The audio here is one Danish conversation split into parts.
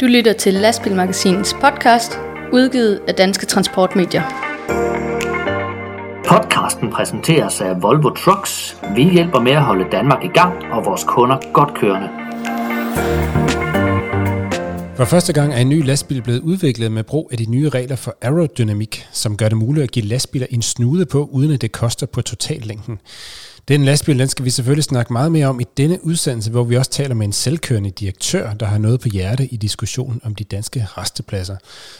Du lytter til Lastbilmagasinets podcast, udgivet af Danske Transportmedier. Podcasten præsenteres af Volvo Trucks. Vi hjælper med at holde Danmark i gang og vores kunder godt kørende. For første gang er en ny lastbil blevet udviklet med brug af de nye regler for aerodynamik, som gør det muligt at give lastbiler en snude på, uden at det koster på totallængden. Den lastbil, den skal vi selvfølgelig snakke meget mere om i denne udsendelse, hvor vi også taler med en selvkørende direktør, der har noget på hjerte i diskussionen om de danske restepladser.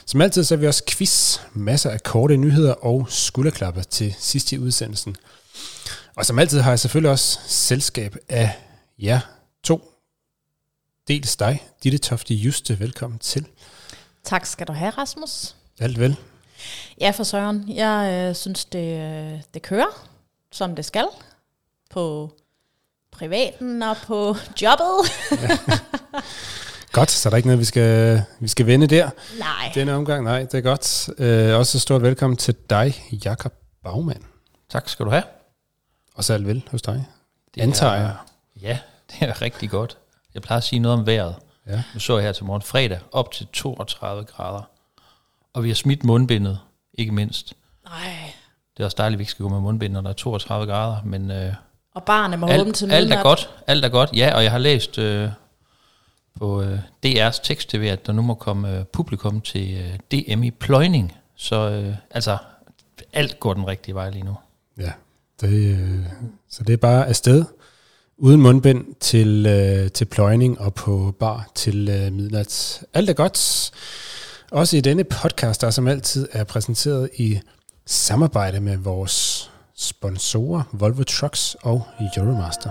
Som altid så er vi også quiz, masser af korte nyheder og skulderklapper til sidst i udsendelsen. Og som altid har jeg selvfølgelig også selskab af jer to. Dels dig, Ditte Tofte Juste. Velkommen til. Tak skal du have, Rasmus. Alt vel? Ja, for Søren. Jeg øh, synes, det, øh, det kører, som det skal på privaten og på jobbet. Godt, så er der ikke noget, vi skal, vi skal vende der. Nej. Denne omgang, nej, det er godt. Øh, også stort velkommen til dig, Jakob Bagman. Tak skal du have. Og så alt vel hos dig. Det Antager er- jeg. Ja, det er rigtig godt. Jeg plejer at sige noget om vejret. Ja. Nu så jeg her til morgen fredag op til 32 grader. Og vi har smidt mundbindet, ikke mindst. Nej. Det er også dejligt, at vi ikke skal gå med mundbind, når der er 32 grader. Men øh, Og barnet må alt, til alt midnat. er godt. Alt er godt. Ja, og jeg har læst øh, på øh, DR's tekst-tv, at der nu må komme øh, publikum til øh, DM i pløjning. Så øh, altså, alt går den rigtige vej lige nu. Ja, det, øh, så det er bare afsted. Uden mundbind til, øh, til pløjning og på bar til øh, midnat. Alt er godt. Også i denne podcast, der som altid er præsenteret i samarbejde med vores sponsorer Volvo Trucks og Euromaster.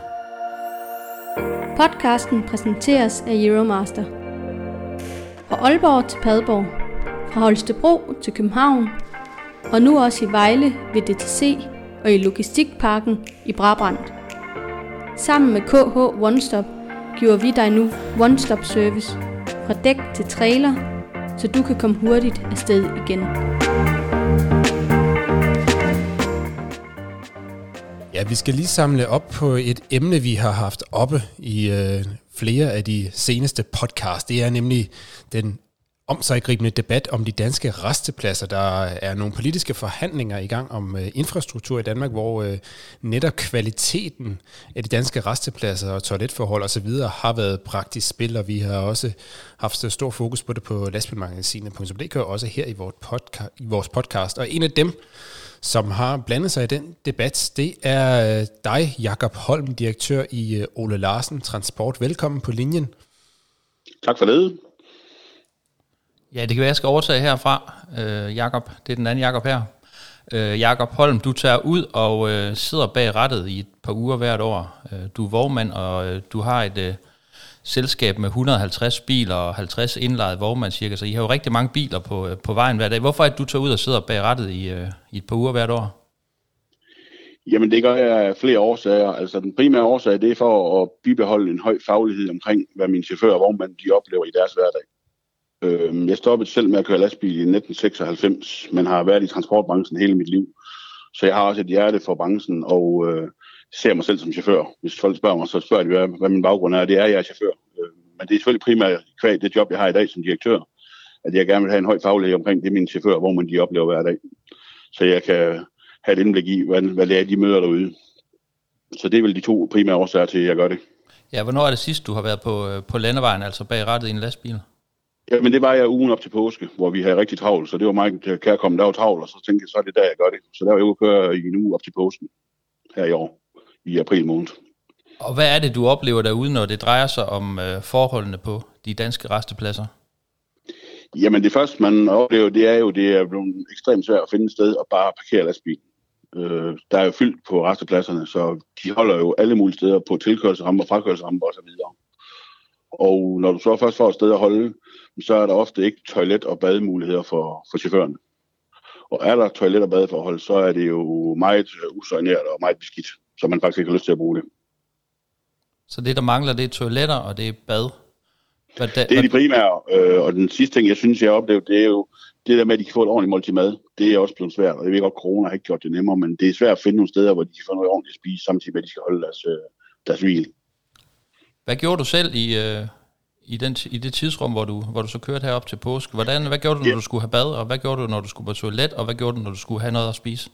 Podcasten præsenteres af Euromaster. Fra Aalborg til Padborg, fra Holstebro til København, og nu også i Vejle ved DTC og i Logistikparken i Brabrand. Sammen med KH One Stop giver vi dig nu One Stop Service fra dæk til trailer, så du kan komme hurtigt afsted igen. Ja, vi skal lige samle op på et emne, vi har haft oppe i øh, flere af de seneste podcasts. Det er nemlig den omsaggribende debat om de danske restepladser. Der er nogle politiske forhandlinger i gang om øh, infrastruktur i Danmark, hvor øh, netop kvaliteten af de danske restepladser og toiletforhold osv. har været bragt i spil, og vi har også haft stor fokus på det på lastbilmagasinet.dk, og også her i vores, podca- i vores podcast. Og en af dem, som har blandet sig i den debat, det er øh, dig, Jakob Holm, direktør i øh, Ole Larsen Transport. Velkommen på linjen. Tak for det. Ja, det kan være, jeg skal overtage herfra, øh, Jakob. Det er den anden Jakob her. Øh, Jakob Holm, du tager ud og øh, sidder bag rattet i et par uger hvert år. Øh, du er vognmand, og øh, du har et øh, selskab med 150 biler og 50 indlejede vognmand cirka, så I har jo rigtig mange biler på, øh, på vejen hver dag. Hvorfor er det, du tager ud og sidder bag rattet i, øh, i et par uger hvert år? Jamen det gør jeg af flere årsager. Altså den primære årsag, det er for at bibeholde en høj faglighed omkring, hvad mine chauffører og vognmænd de oplever i deres hverdag. Øh, Jeg stoppede selv med at køre lastbil i 1996, men har været i transportbranchen hele mit liv. Så jeg har også et hjerte for branchen og øh, ser mig selv som chauffør. Hvis folk spørger mig, så spørger de, hvad, hvad min baggrund er. Det er, jeg er chauffør. Øh, Men det er selvfølgelig primært kvæg det job, jeg har i dag som direktør, at jeg gerne vil have en høj faglighed omkring det, mine chauffører hvor man de oplever hver dag. Så jeg kan have et indblik i, hvad, hvad det er, de møder derude. Så det er vel de to primære årsager til, at jeg gør det. Ja, hvornår er det sidst, du har været på, øh, på landevejen, altså bag rattet i en lastbil? Jamen det var jeg ugen op til påske, hvor vi havde rigtig travlt, så det var meget kærkommen, der var travlt, og så tænkte jeg, så er det der, jeg gør det. Så der var jeg ude køre i en uge op til påsken her i år, i april måned. Og hvad er det, du oplever derude, når det drejer sig om øh, forholdene på de danske restepladser? Jamen det første, man oplever, det er jo, det er blevet ekstremt svært at finde et sted og bare parkere lastbil. Øh, der er jo fyldt på restepladserne, så de holder jo alle mulige steder på tilkørselsramper, frakørselsramper osv. Og når du så først får et sted at holde, så er der ofte ikke toilet- og bademuligheder for, for chaufførerne. Og er der toilet- og badeforhold, så er det jo meget usøgneret og meget beskidt, så man faktisk ikke har lyst til at bruge det. Så det, der mangler, det er toiletter, og det er bad. Hvad da, Det er de primære, øh, og den sidste ting, jeg synes, jeg har oplevet, det er jo det der med, at de kan få et ordentligt måltid mad. Det er også blevet svært, og jeg ved godt, corona har ikke gjort det nemmere, men det er svært at finde nogle steder, hvor de kan få noget ordentligt at spise, samtidig med, at de skal holde deres, øh, deres hvil. Hvad gjorde du selv i, øh, i, den, i det tidsrum, hvor du, hvor du så kørte herop til påske? Hvordan, hvad gjorde du, når Ja. du skulle have bad, og hvad gjorde du, når du skulle på toilet, og hvad gjorde du, når du skulle have noget at spise?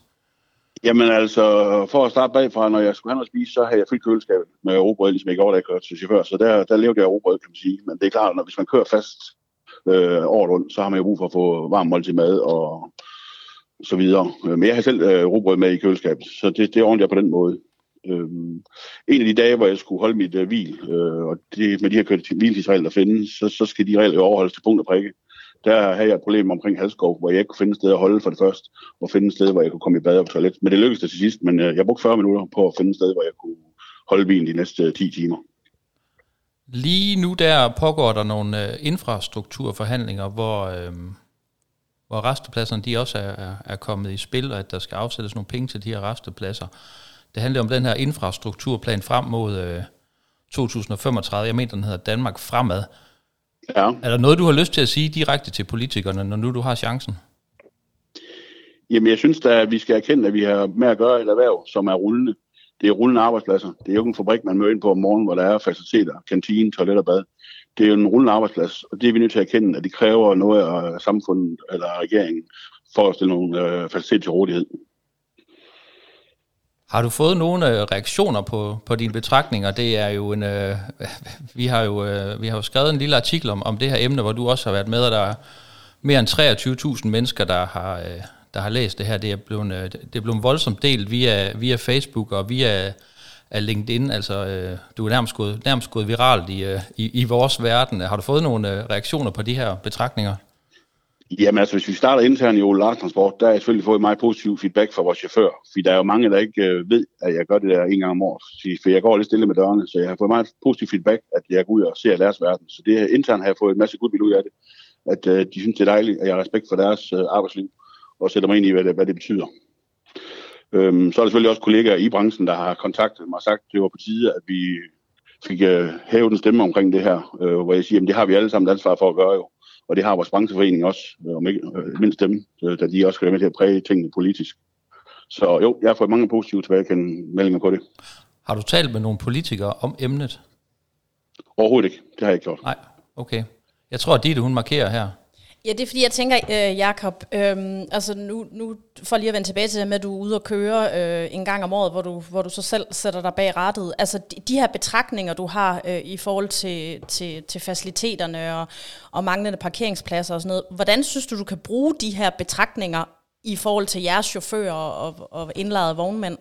Jamen altså, for at starte bagfra, når jeg skulle have noget at spise, så havde jeg frit køleskab med robrød, ligesom jeg gjorde, da jeg kørte til chauffør. Så der, der levede jeg robrød, kan man sige. Men det er klart, når hvis man kører fast øh, året rundt, så har man jo brug for at få varm måltid mad og så videre. Men jeg har selv øh, robrød med i køleskabet, så det, det ordner jeg på den måde. Øhm, en af de dage, hvor jeg skulle holde mit øh, hvil, øh, og det, med de her hviltidsregler, der findes, så, så skal de regler jo overholdes til punkt og prikke. Der havde jeg et problem omkring halskov, hvor jeg ikke kunne finde et sted at holde for det første, og finde et sted, hvor jeg kunne komme i bad og på toilet. Men det lykkedes det til sidst, men øh, jeg brugte 40 minutter på at finde et sted, hvor jeg kunne holde bilen de næste øh, 10 timer. Lige nu der pågår der nogle øh, infrastrukturforhandlinger, hvor, øh, hvor restepladserne de også er, er, er kommet i spil, og at der skal afsættes nogle penge til de her restepladser. Det handler om den her infrastrukturplan frem mod øh, 2035. Jeg mener, den hedder Danmark Fremad. Ja. Er der noget, du har lyst til at sige direkte til politikerne, når nu du har chancen? Jamen, jeg synes da, at vi skal erkende, at vi har med at gøre et erhverv, som er rullende. Det er rullende arbejdspladser. Det er jo ikke en fabrik, man møder ind på om morgenen, hvor der er faciliteter, kantine, toilet og bad. Det er jo en rullende arbejdsplads, og det er vi nødt til at erkende, at det kræver noget af samfundet eller regeringen for at stille nogle øh, faciliteter til rådighed. Har du fået nogle øh, reaktioner på, på dine betragtninger? Det er jo en, øh, vi, har jo, øh, vi har jo skrevet en lille artikel om, om det her emne, hvor du også har været med, og der er mere end 23.000 mennesker, der har, øh, der har læst det her. Det er blevet, øh, det er blevet voldsomt delt via, via Facebook og via af LinkedIn. Altså, øh, du er nærmest gået, nærmest gået viralt i, øh, i, i vores verden. Har du fået nogle øh, reaktioner på de her betragtninger? Jamen altså, hvis vi starter internt i Ole Lars Transport, der har jeg selvfølgelig fået meget positiv feedback fra vores chauffør. Fordi der er jo mange, der ikke øh, ved, at jeg gør det der en gang om året. For jeg går lidt stille med dørene, så jeg har fået meget positiv feedback, at jeg går ud og ser deres verden. Så det internt har jeg fået en masse goodwill ud af det. At øh, de synes, det er dejligt, at jeg har respekt for deres øh, arbejdsliv, og sætter mig ind i, hvad det, hvad det betyder. Øhm, så er der selvfølgelig også kollegaer i branchen, der har kontaktet mig og sagt, at det var på tide, at vi fik øh, hævet en stemme omkring det her, øh, hvor jeg siger, at det har vi alle sammen ansvar for at gøre jo. Og det har vores brancheforening også, øh, om ikke øh, mindst dem, øh, da de også skal være med til at præge tingene politisk. Så jo, jeg har fået mange positive tilbagekendende meldinger på det. Har du talt med nogle politikere om emnet? Overhovedet ikke. Det har jeg ikke gjort. Nej, okay. Jeg tror, at Ditte, hun markerer her. Ja, det er fordi, jeg tænker, øh, Jakob, øh, altså nu, nu for lige at vende tilbage til det med, at du er ude og køre øh, en gang om året, hvor du, hvor du så selv sætter dig bag rattet. Altså de, de her betragtninger, du har øh, i forhold til, til, til faciliteterne og, og manglende parkeringspladser og sådan noget, hvordan synes du, du kan bruge de her betragtninger i forhold til jeres chauffører og, og indlejede vognmænd?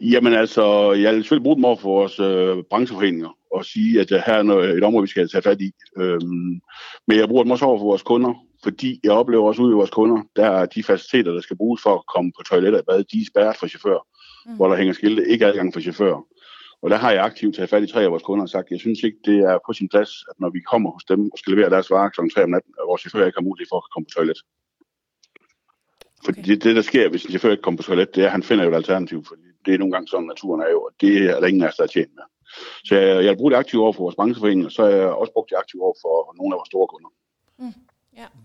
Jamen altså, jeg vil selvfølgelig bruge dem over for vores øh, brancheforeninger og sige, at øh, her er noget, et område, vi skal tage fat i. Øhm, men jeg bruger dem også over for vores kunder, fordi jeg oplever også ude i vores kunder, der er de faciliteter, der skal bruges for at komme på toiletter og bad, de er spærret for chauffører, mm. hvor der hænger skilte, ikke adgang for chauffører. Og der har jeg aktivt taget fat i tre af vores kunder og sagt, jeg synes ikke, det er på sin plads, at når vi kommer hos dem og skal levere deres varer kl. 3 om natten, at vores chauffører ikke har mulighed for at komme på toilet. Fordi okay. det, det, der sker, hvis en chauffør ikke kommer på toilet, det er, at han finder jo et alternativ, fordi det er nogle gange sådan, naturen er jo, og det er der ingen af os, der er tjent med. Så jeg, jeg vil bruge det aktivt over for vores brancheforening, og så har jeg også brugt det aktivt over for nogle af vores store kunder.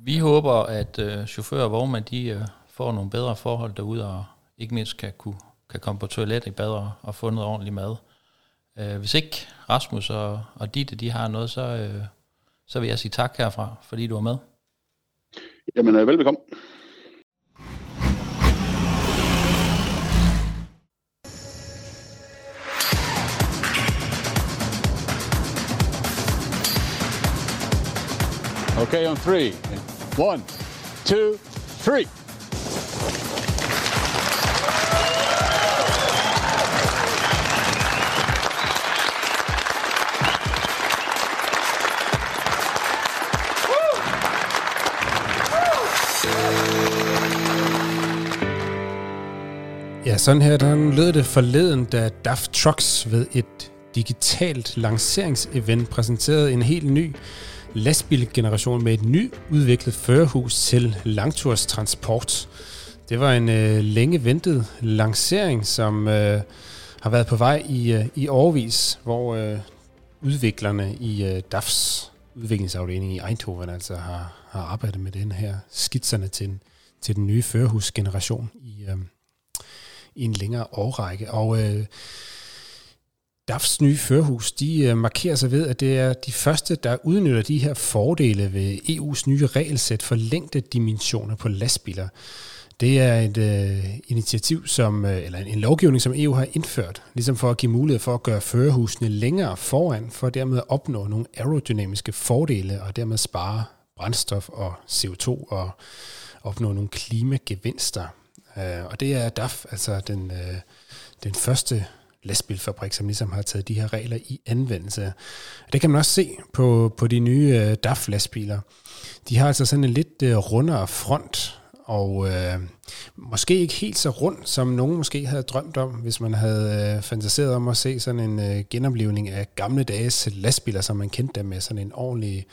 Vi håber, at øh, chauffører og vognmænd, de øh, får nogle bedre forhold derude, og ikke mindst kan, kunne, kan komme på toilet i bad og, og få noget ordentligt mad. Øh, hvis ikke Rasmus og, og Ditte, de har noget, så, øh, så vil jeg sige tak herfra, fordi du var med. Jamen, øh, velbekomme. Okay, on three. One, two, three. Ja, sådan her, der lød det forleden, da Daft Trucks ved et digitalt lanceringsevent præsenterede en helt ny lastbilgeneration med et ny udviklet førerhus til langturstransport. Det var en øh, længe ventet lancering, som øh, har været på vej i, øh, i årvis, hvor øh, udviklerne i øh, DAFs udviklingsafdeling i Eindhoven altså har, har arbejdet med den her skitserne til, til den nye førerhusgeneration i, øh, i en længere årrække. Og øh, DAFs nye førhus, de øh, markerer sig ved, at det er de første, der udnytter de her fordele ved EU's nye regelsæt for længdedimensioner på lastbiler. Det er et øh, initiativ, som, øh, eller en lovgivning, som EU har indført, ligesom for at give mulighed for at gøre førerhusene længere foran, for dermed at opnå nogle aerodynamiske fordele, og dermed spare brændstof og CO2 og opnå nogle klimagevinster. Øh, og det er DAF, altså den, øh, den første lastbilfabrik, som ligesom har taget de her regler i anvendelse. Det kan man også se på, på de nye øh, DAF-lastbiler. De har altså sådan en lidt øh, rundere front, og øh, måske ikke helt så rund, som nogen måske havde drømt om, hvis man havde øh, fantaseret om at se sådan en øh, genoplevning af gamle dages lastbiler, som man kendte dem med sådan en ordentlig,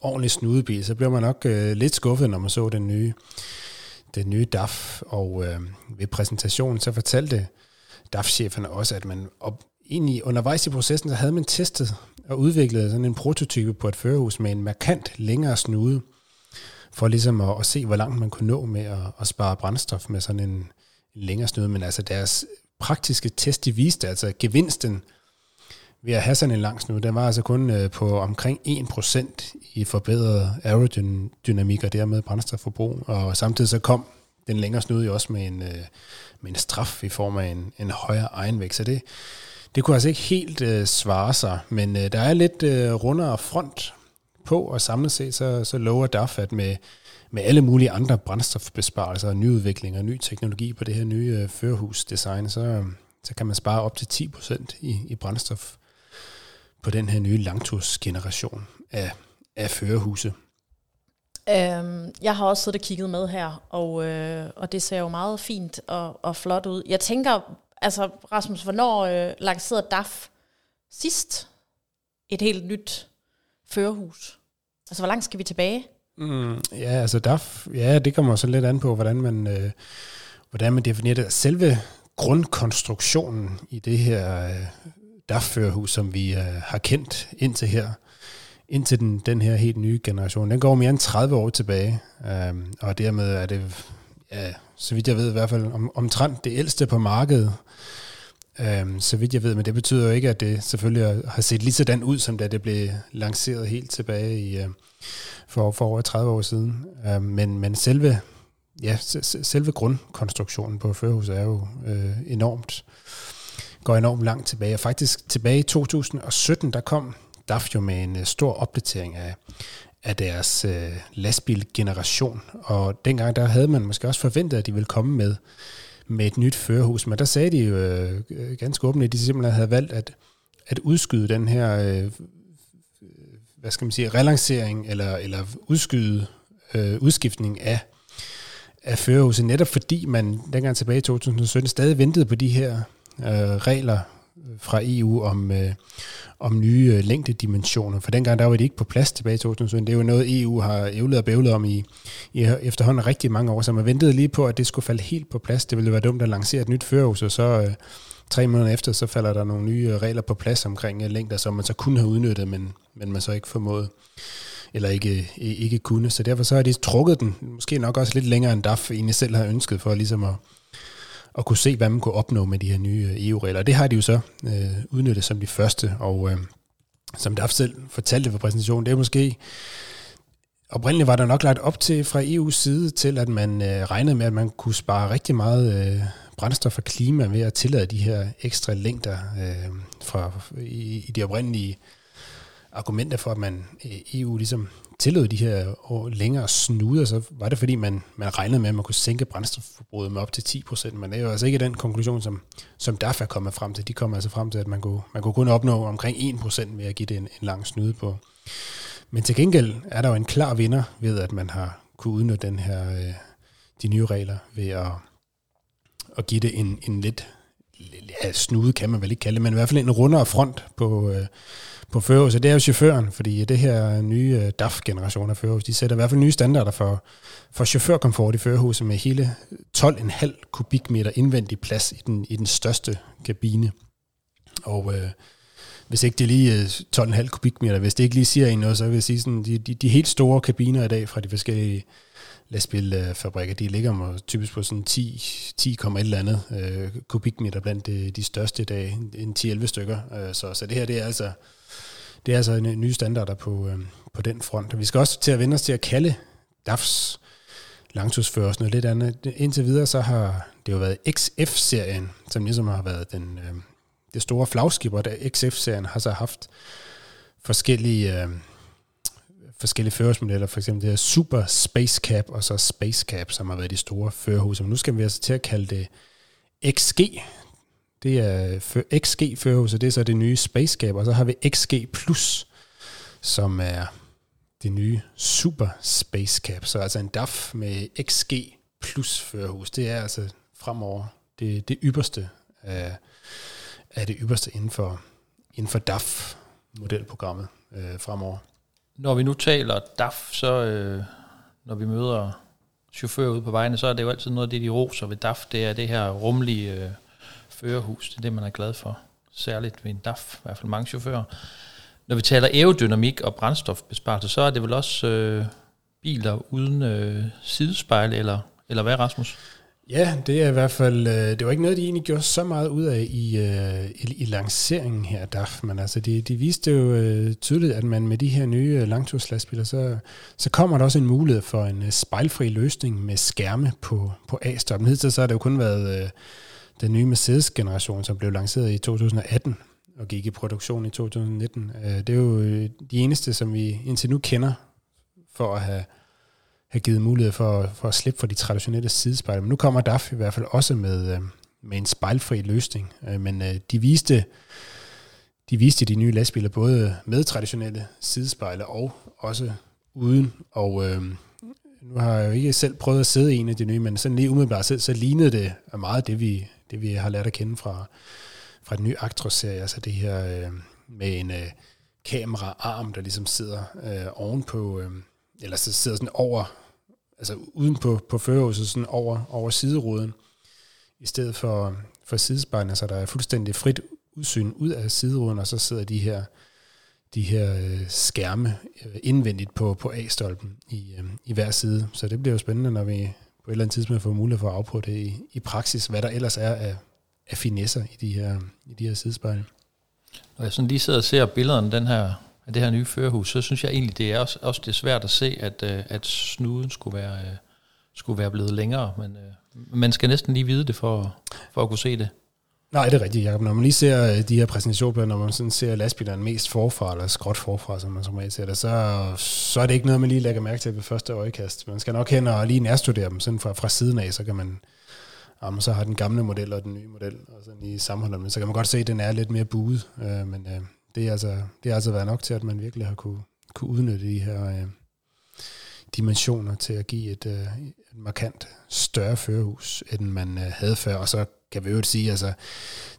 ordentlig snudebil. Så bliver man nok øh, lidt skuffet, når man så den nye, den nye DAF, og øh, ved præsentationen så fortalte DAF-cheferne også, at man op, egentlig undervejs i processen, så havde man testet og udviklet sådan en prototype på et førerhus med en markant længere snude, for ligesom at, at se, hvor langt man kunne nå med at, at spare brændstof med sådan en, en længere snude. Men altså deres praktiske test, de viste, altså gevinsten ved at have sådan en lang snude, den var altså kun øh, på omkring 1% i forbedret aerodynamik og dermed brændstofforbrug. Og samtidig så kom den længere snude jo også med en, øh, med en straf i form af en, en højere egenvægt. Så det, det kunne altså ikke helt øh, svare sig, men øh, der er lidt øh, rundere front på, og samlet set så, så lover DAF, at med, med alle mulige andre brændstofbesparelser og nyudvikling og ny teknologi på det her nye øh, førerhusdesign, så, øh, så kan man spare op til 10% i, i brændstof på den her nye langtursgeneration af, af førerhuse. Øhm, jeg har også siddet og kigget med her, og, øh, og det ser jo meget fint og, og flot ud. Jeg tænker, altså Rasmus, hvornår øh, lancerede DAF sidst et helt nyt førerhus? Altså, hvor langt skal vi tilbage? Mm, ja, altså DAF, ja, det kommer så lidt an på, hvordan man, øh, hvordan man definerer det. Selve grundkonstruktionen i det her øh, DAF-førerhus, som vi øh, har kendt indtil her, indtil den, den her helt nye generation. Den går mere end 30 år tilbage, øh, og dermed er det, ja, så vidt jeg ved i hvert fald, om, omtrent det ældste på markedet, Øh, så vidt jeg ved, men det betyder jo ikke, at det selvfølgelig har set lige sådan ud, som da det blev lanceret helt tilbage i, øh, for, for over 30 år siden. Øh, men, men selve, ja, selve grundkonstruktionen på førhuset er jo øh, enormt, går enormt langt tilbage. Og faktisk tilbage i 2017, der kom DAF jo med en øh, stor opdatering af, af deres øh, lastbilgeneration, og dengang der havde man måske også forventet, at de ville komme med, med et nyt førerhus, men der sagde de jo øh, øh ganske åbent, at de simpelthen havde valgt at, at udskyde den her, øh, øh, hvad skal man sige, relancering, eller, eller udskyde øh, udskiftning af af førerhuset, netop fordi man dengang tilbage i 2017 stadig ventede på de her øh, regler fra EU om, øh, om nye øh, længdedimensioner. For dengang der var det ikke på plads tilbage i 2017. Det er jo noget, EU har ævlet og bævlet om i, i efterhånden rigtig mange år, så man ventede lige på, at det skulle falde helt på plads. Det ville være dumt at lancere et nyt førerhus, og så øh, tre måneder efter, så falder der nogle nye øh, regler på plads omkring øh, længder, som man så kunne have udnyttet, men, men man så ikke formåede eller ikke, øh, ikke kunne. Så derfor så har de trukket den, måske nok også lidt længere end DAF egentlig selv har ønsket, for ligesom at, at kunne se, hvad man kunne opnå med de her nye øh, EU-regler. Det har de jo så øh, udnyttet som de første, og øh, som der selv fortalte ved præsentationen, det er måske oprindeligt var der nok lagt op til fra EU's side til, at man øh, regnede med, at man kunne spare rigtig meget øh, brændstof og klima ved at tillade de her ekstra længder øh, fra, i, i de oprindelige argumenter for, at man øh, EU ligesom tillod de her længere snuder, så var det fordi, man, man regnede med, at man kunne sænke brændstofforbruget med op til 10%, men det er jo altså ikke den konklusion, som, som DAF er kommet frem til. De kommer altså frem til, at man kunne, man kunne kun opnå omkring 1% ved at give det en, en lang snude på. Men til gengæld er der jo en klar vinder ved, at man har kunne udnytte den her, øh, de nye regler ved at, at give det en, en lidt ja, snude, kan man vel ikke kalde det, men i hvert fald en rundere front på, øh, på førerhus, det er jo chaufføren, fordi det her nye øh, DAF-generation af førerhus, de sætter i hvert fald nye standarder for, for chaufførkomfort i førerhuset med hele 12,5 kubikmeter indvendig plads i den, i den største kabine. Og øh, hvis ikke det lige øh, 12,5 kubikmeter, hvis det ikke lige siger en noget, så vil jeg sige sådan, de, de, de helt store kabiner i dag fra de forskellige lastbilfabrikker, de ligger må typisk på sådan 10, 10, et eller andet øh, kubikmeter blandt de, de største i dag, en 10-11 stykker. Øh, så, så det her, det er altså, det er altså en, nye standarder på, øh, på den front. Og vi skal også til at vende os til at kalde DAFs langtursfører noget lidt andet. Indtil videre så har det jo været XF-serien, som ligesom har været den, øh, det store flagskib, og XF-serien har så haft forskellige... Øh, forskellige førersmodeller, for eksempel det her Super Space Cap og så Space Cap, som har været de store førerhuse. Men nu skal vi altså til at kalde det XG. Det er XG førerhus, og det er så det nye Space Cap, og så har vi XG Plus, som er det nye Super Space Cap. Så altså en DAF med XG Plus førerhus. Det er altså fremover det, det ypperste af, af det ypperste inden for, inden for DAF-modelprogrammet øh, fremover. Når vi nu taler DAF, så øh, når vi møder chauffører ude på vejene, så er det jo altid noget af det, de roser ved DAF. Det er det her rumlige øh, førerhus. Det er det, man er glad for. Særligt ved en DAF, i hvert fald mange chauffører. Når vi taler aerodynamik og brændstofbesparelse, så er det vel også øh, biler uden øh, sidespejl, eller, eller hvad, Rasmus? Ja, det er i hvert fald, øh, det var ikke noget, de egentlig gjorde så meget ud af i, øh, i, i lanceringen her, DAF, men altså de, de viste jo øh, tydeligt, at man med de her nye øh, langturslastbiler, så, så kommer der også en mulighed for en øh, spejlfri løsning med skærme på, på A-stoppen. Hidtil så har det jo kun været øh, den nye Mercedes-generation, som blev lanceret i 2018 og gik i produktion i 2019. det er jo de eneste, som vi indtil nu kender for at have have givet mulighed for, for at slippe for de traditionelle sidespejle. Men nu kommer DAF i hvert fald også med, øh, med en spejlfri løsning. Øh, men øh, de viste de viste de nye lastbiler både med traditionelle sidespejle og også uden. Og øh, nu har jeg jo ikke selv prøvet at sidde i en af de nye, men sådan lige umiddelbart så, så lignede det meget det, vi, det, vi har lært at kende fra, fra den nye Actros-serie. Altså det her øh, med en øh, kameraarm, der ligesom sidder øh, ovenpå, øh, eller så sidder sådan over altså uden på, på førerhuset, sådan over, over sideruden, i stedet for, for sidespejlene, så altså, der er fuldstændig frit udsyn ud af sideruden, og så sidder de her, de her øh, skærme øh, indvendigt på, på A-stolpen i, øh, i hver side. Så det bliver jo spændende, når vi på et eller andet tidspunkt får mulighed for at afprøve det i, i praksis, hvad der ellers er af, af finesser i de her, i de her sidespejle. Når jeg sådan lige sidder og ser billederne den her af det her nye førerhus, så synes jeg egentlig, det er også, også det er svært at se, at, øh, at snuden skulle være, øh, skulle være blevet længere. Men øh, man skal næsten lige vide det for, for at kunne se det. Nej, det er rigtigt, Jacob. Når man lige ser øh, de her præsentationer, når man sådan ser lastbilerne mest forfra, eller skråt forfra, som man som regel ser det, så, så er det ikke noget, man lige lægger mærke til ved første øjekast. Man skal nok hen og lige nærstudere dem sådan fra, fra siden af, så kan man, jamen, så har den gamle model og den nye model, og sådan i sammenholde men Så kan man godt se, at den er lidt mere buet, øh, men øh, det, er altså, det har altså været nok til, at man virkelig har kunne, kunne udnytte de her øh, dimensioner til at give et, øh, et markant større førerhus, end man øh, havde før. Og så kan vi jo sige, altså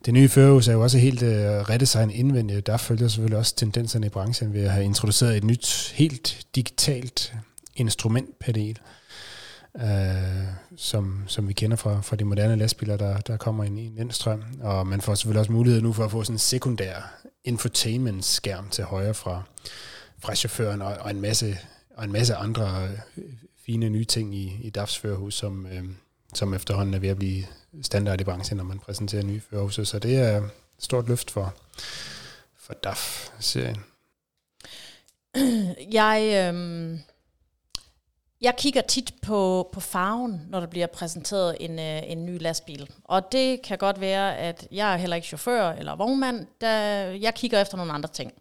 det nye førerhus er jo også helt øh, redesign indvendigt. Der følger selvfølgelig også tendenserne i branchen ved at have introduceret et nyt, helt digitalt instrumentpanel, øh, som, som vi kender fra, fra de moderne lastbiler, der, der kommer ind i en strøm. Og man får selvfølgelig også mulighed nu for at få sådan en sekundær infotainment-skærm til højre fra, fra chaufføren, og, og, en masse, og en masse andre øh, fine nye ting i, i DAFs førerhus, som, øh, som efterhånden er ved at blive standard i branchen, når man præsenterer nye førerhus. Så det er et stort løft for, for DAF-serien. Jeg, øh, jeg kigger tit på, på farven, når der bliver præsenteret en, øh, en ny lastbil. Og det kan godt være, at jeg er heller ikke chauffør eller vognmand. Da jeg kigger efter nogle andre ting.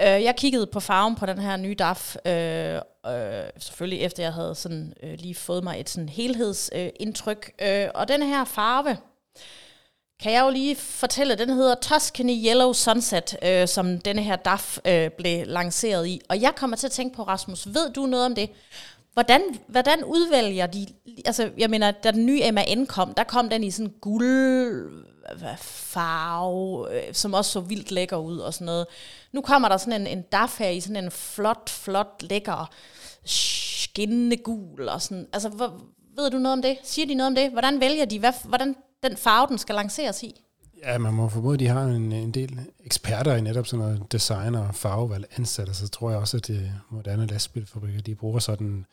Øh, jeg kiggede på farven på den her nye DAF, øh, øh, selvfølgelig efter jeg havde sådan, øh, lige fået mig et sådan helhedsindtryk. Øh, øh, og den her farve, kan jeg jo lige fortælle, den hedder Tuscany Yellow Sunset, øh, som denne her DAF øh, blev lanceret i. Og jeg kommer til at tænke på, Rasmus, ved du noget om det? Hvordan, hvordan udvælger de, altså jeg mener, da den nye MAN kom, der kom den i sådan guld farve, øh, som også så vildt lækker ud og sådan noget. Nu kommer der sådan en, en DAF her i sådan en flot, flot, lækker, skinnende gul og sådan. Altså, hvor, ved du noget om det? Siger de noget om det? Hvordan vælger de, hvad, hvordan den farve, den skal lanceres i? Ja, man må formode, at de har en, en del eksperter i netop sådan noget design og farvevalg ansatte, så tror jeg også, at det moderne lastbilfabrikker, de bruger sådan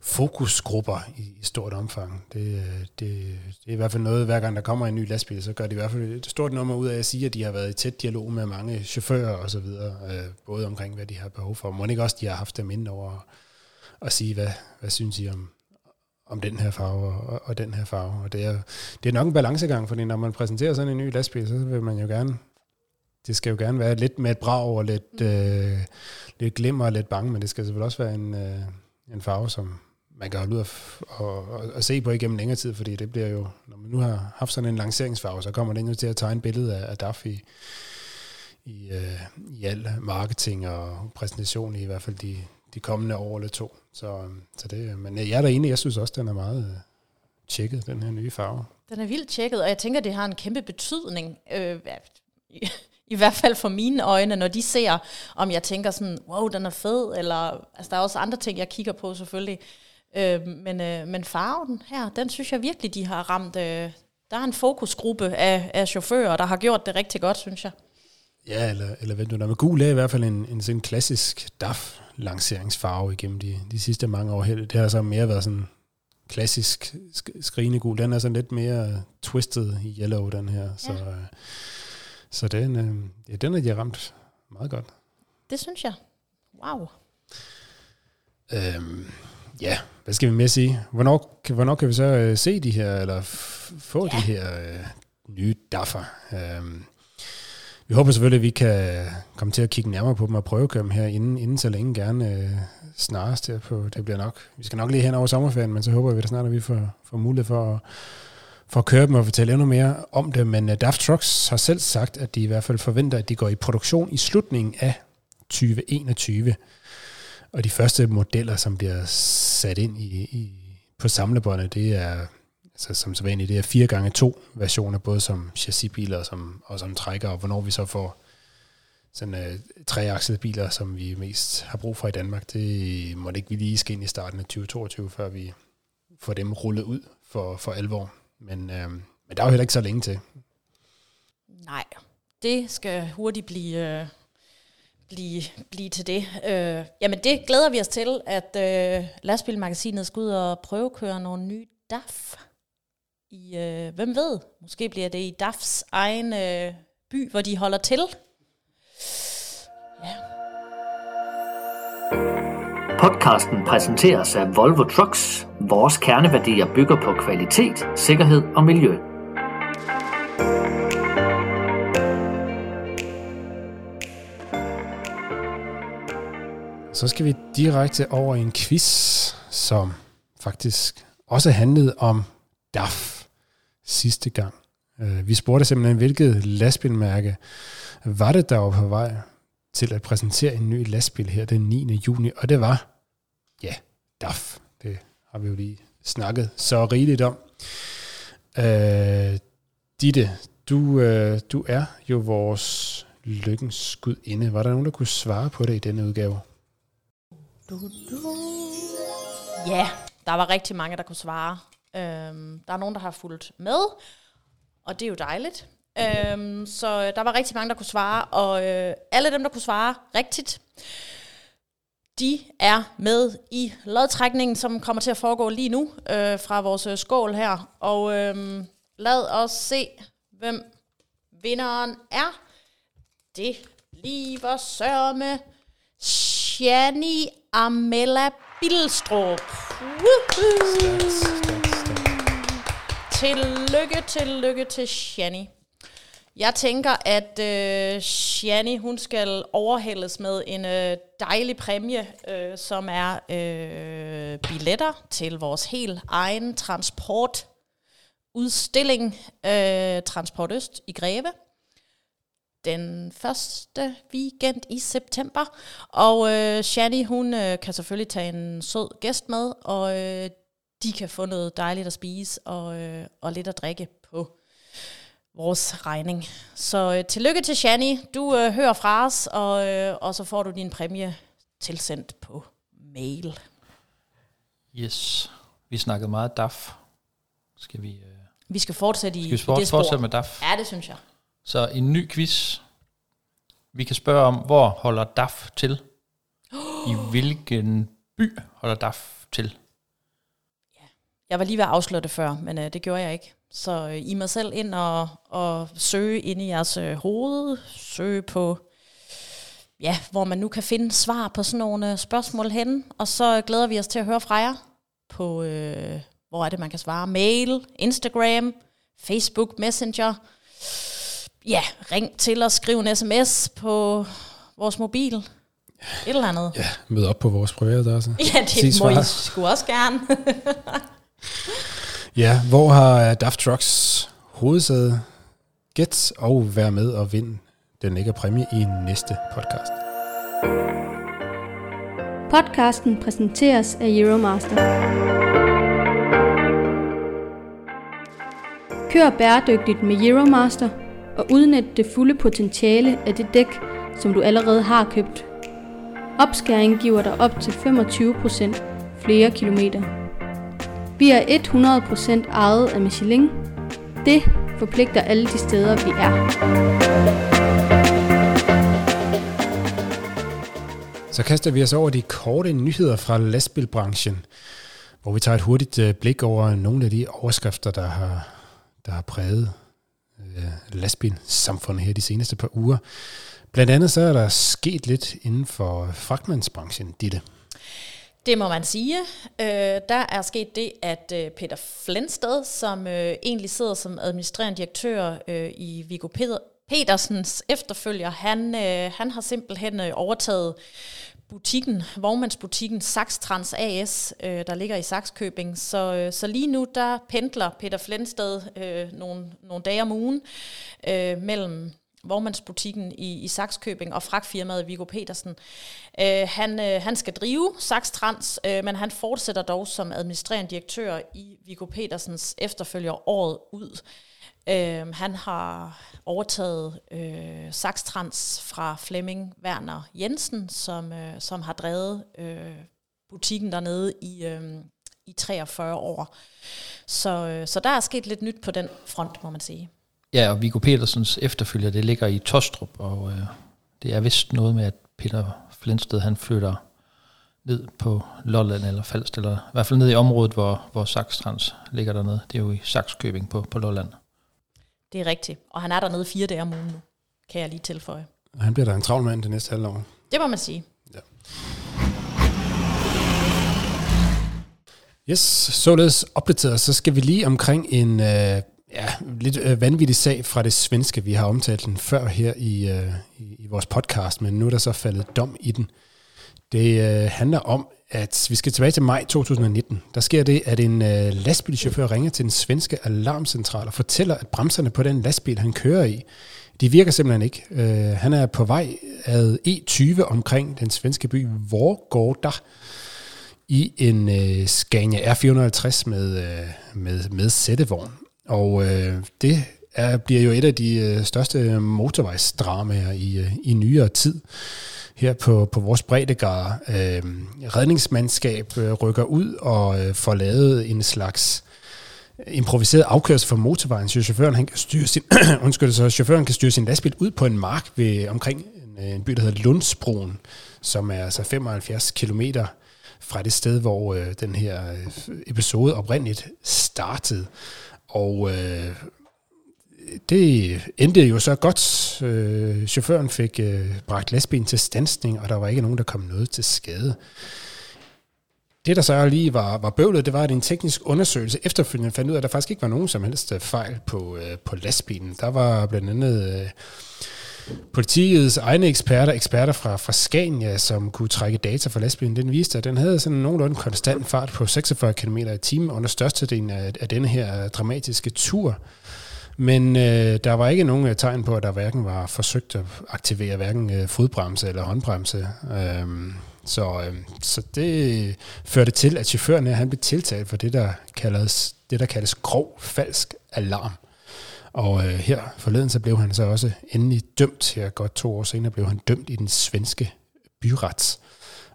fokusgrupper i, i stort omfang. Det, øh, det, det er i hvert fald noget, hver gang der kommer en ny lastbil, så gør de i hvert fald et stort nummer ud af at sige, at de har været i tæt dialog med mange chauffører og så videre, øh, både omkring, hvad de har behov for. Må ikke også, de har haft dem ind over at sige, hvad, hvad synes I om, om den her farve og, og den her farve. Og det er, det er nok en balancegang, fordi når man præsenterer sådan en ny lastbil, så vil man jo gerne, det skal jo gerne være lidt med et brag og lidt, øh, lidt glimmer og lidt bange, men det skal selvfølgelig også være en, øh, en farve, som man kan holde ud og, og, og, og se på igennem længere tid, fordi det bliver jo, når man nu har haft sådan en lanceringsfarve, så kommer den jo til at tegne billede af, af DAF i, i, øh, i al marketing og præsentation i, i hvert fald de, de kommende år eller to. Så, så det, men jeg er da enig, jeg synes også, den er meget øh, tjekket, den her nye farve. Den er vildt tjekket, og jeg tænker, det har en kæmpe betydning, øh, i, i hvert fald for mine øjne, når de ser, om jeg tænker sådan, wow, den er fed, eller altså, der er også andre ting, jeg kigger på selvfølgelig, øh, men, øh, men farven her, den synes jeg virkelig, de har ramt, øh, der er en fokusgruppe af, af chauffører, der har gjort det rigtig godt, synes jeg. Ja, eller, eller hvad du der med gul er i hvert fald en, en sådan klassisk DAF lanceringsfarve igennem de, de sidste mange år. Det har så mere været sådan klassisk skrigende gul. Den er sådan lidt mere twisted i yellow, den her. Ja. Så, øh, så den, øh, ja, den er de ramt meget godt. Det synes jeg. Wow. Øhm, ja, hvad skal vi med sige? Hvornår, hvornår kan vi så øh, se de her, eller få ja. de her øh, nye daffer? Øhm, vi håber selvfølgelig, at vi kan komme til at kigge nærmere på dem og prøve dem her inden, inden så længe gerne øh, snarest her på. Det bliver nok, vi skal nok lige hen over sommerferien, men så håber vi da snart, at vi får, får mulighed for at, for at køre dem og fortælle endnu mere om det. Men uh, Daft Trucks har selv sagt, at de i hvert fald forventer, at de går i produktion i slutningen af 2021. Og de første modeller, som bliver sat ind i, i på samlebåndet, det er så som så vanligt, det er 4 gange 2 versioner, både som chassisbiler og som, og som trækker, og hvornår vi så får sådan øh, treakslede biler, som vi mest har brug for i Danmark, det må det ikke vi lige skal ind i starten af 2022, før vi får dem rullet ud for, for alvor. Men, øh, men der er jo heller ikke så længe til. Nej, det skal hurtigt blive, øh, blive, blive til det. Øh, jamen det glæder vi os til, at øh, lastbilmagasinet skal ud og prøvekøre nogle nye DAF i, øh, hvem ved, måske bliver det i DAFs egen øh, by, hvor de holder til. Ja. Podcasten præsenteres af Volvo Trucks. Vores kerneværdier bygger på kvalitet, sikkerhed og miljø. Så skal vi direkte over i en quiz, som faktisk også handlede om DAF sidste gang. Øh, vi spurgte simpelthen, hvilket lastbilmærke var det, der var på vej til at præsentere en ny lastbil her den 9. juni, og det var, ja, DAF. Det har vi jo lige snakket så rigeligt om. Øh, Ditte, du, øh, du er jo vores lykkens skud inde. Var der nogen, der kunne svare på det i denne udgave? Ja, der var rigtig mange, der kunne svare. Øhm, der er nogen, der har fulgt med, og det er jo dejligt. Øhm, så der var rigtig mange, der kunne svare, og øh, alle dem, der kunne svare rigtigt, de er med i lodtrækningen, som kommer til at foregå lige nu øh, fra vores øh, skål her. Og øh, lad os se, hvem vinderen er. Det bliver sørme Shani Amela Bilstrup. Woohoo! Tillykke, tillykke til Shani. Jeg tænker, at øh, Shani, hun skal overhældes med en øh, dejlig præmie, øh, som er øh, billetter til vores helt egen transport udstilling øh, Transport Øst i Greve den første weekend i september. Og øh, Shani, hun øh, kan selvfølgelig tage en sød gæst med, og øh, de kan få noget dejligt at spise og, øh, og lidt at drikke på vores regning. Så øh, tillykke til Shani. Du øh, hører fra os, og, øh, og så får du din præmie tilsendt på mail. Yes. Vi snakkede meget DAF. Skal vi... Øh... Vi skal fortsætte i, Skal vi i sport, det spor. fortsætte med DAF? Ja, det synes jeg. Så en ny quiz. Vi kan spørge om, hvor holder DAF til? I hvilken by holder DAF til? Jeg var lige ved at afsløre det før, men øh, det gjorde jeg ikke. Så øh, I må selv ind og, og søge ind i jeres øh, hoved, søge på, ja, hvor man nu kan finde svar på sådan nogle øh, spørgsmål hen. Og så glæder vi os til at høre fra jer på, øh, hvor er det, man kan svare? Mail, Instagram, Facebook, Messenger. Ja, ring til os, skriv en sms på vores mobil. Et eller andet. Ja, mød op på vores privatadresse. Ja, Sig det må I svar. sgu også gerne. Ja, hvor har Daft Trucks hovedsæde? Gæt og vær med og vind den lækker præmie i næste podcast. Podcasten præsenteres af Euromaster. Kør bæredygtigt med Euromaster og udnyt det fulde potentiale af det dæk, som du allerede har købt. Opskæring giver dig op til 25% flere kilometer. Vi er 100% ejet af Michelin. Det forpligter alle de steder, vi er. Så kaster vi os over de korte nyheder fra lastbilbranchen, hvor vi tager et hurtigt øh, blik over nogle af de overskrifter, der har, der har præget øh, lastbilsamfundet her de seneste par uger. Blandt andet så er der sket lidt inden for fragtmandsbranchen, Ditte. Det må man sige. Øh, der er sket det, at øh, Peter Flensted, som øh, egentlig sidder som administrerende direktør øh, i Viggo Petersens efterfølger, han, øh, han har simpelthen øh, overtaget butikken, vognmandsbutikken Saks Trans AS, øh, der ligger i Saxkøbing. Så, øh, så lige nu, der pendler Peter Flensted øh, nogle, nogle dage om ugen øh, mellem vormandsbutikken i, i Saxkøbing og fragtfirmaet Viggo Petersen. Øh, han, øh, han skal drive Sax Trans, øh, men han fortsætter dog som administrerende direktør i Viggo Petersens efterfølger året ud. Øh, han har overtaget øh, Sax Trans fra Flemming Werner Jensen, som, øh, som har drevet øh, butikken dernede i, øh, i 43 år. Så, øh, så der er sket lidt nyt på den front, må man sige. Ja, og Viggo Petersens efterfølger, det ligger i Tostrup, og øh, det er vist noget med, at Peter Flensted, han flytter ned på Lolland eller Falst, eller i hvert fald ned i området, hvor, hvor Saxtrans ligger dernede. Det er jo i Saxkøbing på, på Lolland. Det er rigtigt. Og han er dernede fire dage om ugen nu, kan jeg lige tilføje. Og han bliver da en travl mand det næste halvår. Det må man sige. Yes, således opdateret, så skal vi lige omkring en øh, ja, lidt øh, vanvittig sag fra det svenske. Vi har omtalt den før her i, øh, i, i vores podcast, men nu er der så faldet dom i den. Det øh, handler om, at vi skal tilbage til maj 2019. Der sker det, at en øh, lastbilchauffør ringer til den svenske alarmcentral og fortæller, at bremserne på den lastbil, han kører i, de virker simpelthen ikke. Øh, han er på vej ad E20 omkring den svenske by Vårgårda i en øh, Scania R450 med, øh, med, med sættevogn. Og øh, det er, bliver jo et af de øh, største motorvejsdramaer i, øh, i nyere tid her på, på vores breddegar. Øh, redningsmandskab øh, rykker ud og øh, får lavet en slags øh, improviseret afkørsel for motorvejen, så chaufføren, han kan styre sin, undskyld, så chaufføren kan styre sin lastbil ud på en mark ved omkring en, øh, en by, der hedder Lundsbroen, som er altså 75 kilometer fra det sted, hvor øh, den her øh, episode oprindeligt startede. Og øh, det endte jo så godt. Øh, chaufføren fik øh, bragt lastbilen til stansning, og der var ikke nogen, der kom noget til skade. Det, der så lige var, var bøvlet, det var, at en teknisk undersøgelse efterfølgende fandt ud af, at der faktisk ikke var nogen som helst øh, fejl på, øh, på lastbilen. Der var blandt andet øh, politiets egne eksperter, eksperter fra, fra Scania, som kunne trække data fra lastbilen. Den viste, at den havde sådan nogenlunde konstant fart på 46 km i timen under størstedelen af, af denne her dramatiske tur. Men øh, der var ikke nogen øh, tegn på, at der hverken var forsøgt at aktivere hverken øh, fodbremse eller håndbremse. Øhm, så, øh, så det førte til, at chaufføren her, han blev tiltalt for det, der kaldes, det, der kaldes grov falsk alarm. Og øh, her forleden så blev han så også endelig dømt. Her godt to år senere blev han dømt i den svenske byret.